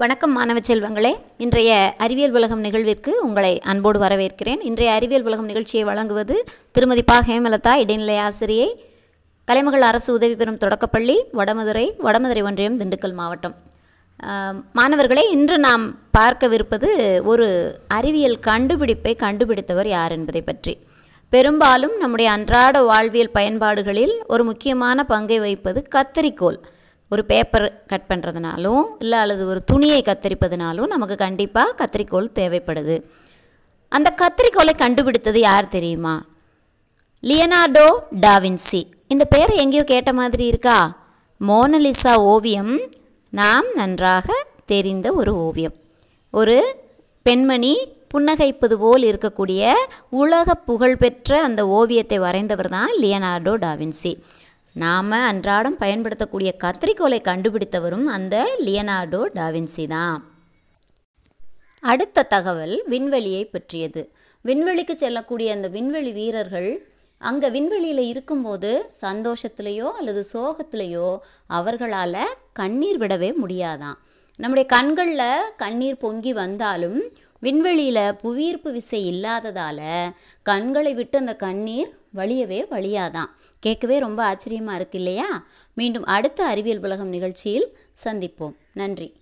வணக்கம் மாணவ செல்வங்களே. இன்றைய அறிவியல் உலகம் நிகழ்விற்கு உங்களை அன்போடு வரவேற்கிறேன். இன்றைய அறிவியல் உலகம் நிகழ்ச்சியை வழங்குவது திருமதி பா. ஹேமலதா இடைநிலை ஆசிரியை கலைமகள் அரசு உதவி பெறும் தொடக்கப்பள்ளி வடமதுரை வடமதுரை ஒன்றியம் திண்டுக்கல் மாவட்டம். மாணவர்களே இன்று நாம் பார்க்கவிருப்பது ஒரு அறிவியல் கண்டுபிடிப்பை கண்டுபிடித்தவர் யார் என்பதை பற்றி. பெரும்பாலும் நம்முடைய அன்றாட வாழ்வியல் பயன்பாடுகளில் ஒரு முக்கியமான பங்கை வகிப்பது கத்தரிக்கோல். ஒரு பேப்பர் கட் பண்ணுறதுனாலும் இல்லை அல்லது ஒரு துணியை கத்தரிப்பதுனாலும் நமக்கு கண்டிப்பாக கத்திரிக்கோள் தேவைப்படுது. அந்த கத்திரிக்கோளை கண்டுபிடித்தது யார் தெரியுமா? லியனார்டோ டாவின்சி இந்த பேரை எங்கேயோ கேட்ட மாதிரி இருக்கா? மோனலிசா ஓவியம் நாம் நன்றாக தெரிந்த ஒரு ஓவியம். ஒரு பெண்மணி புன்னகைப்பது போல் இருக்கக்கூடிய உலக புகழ்பெற்ற அந்த ஓவியத்தை வரைந்தவர் தான் லியனார்டோ டாவின்சி நாம் அன்றாடம் பயன்படுத்தக்கூடிய கத்திரிக்கோலை கண்டுபிடித்தவரும் அந்த லியனார்டோ டாவின்சி தான். அடுத்த தகவல் விண்வெளியை பற்றியது. விண்வெளிக்கு செல்லக்கூடிய அந்த விண்வெளி வீரர்கள் அங்கே விண்வெளியில் இருக்கும்போது சந்தோஷத்துலேயோ அல்லது சோகத்திலேயோ அவர்களால் கண்ணீர் விடவே முடியாதாம் நம்முடைய கண்களில் கண்ணீர் பொங்கி வந்தாலும் விண்வெளியில் புவியீர்ப்பு விசை இல்லாததால் கண்களை விட்டு அந்த கண்ணீர் வழியவே வழியாதான். கேட்கவே ரொம்ப ஆச்சரியமாக இருக்கு இல்லையா? மீண்டும் அடுத்த அறிவியல் உலகம் நிகழ்ச்சியில் சந்திப்போம். நன்றி.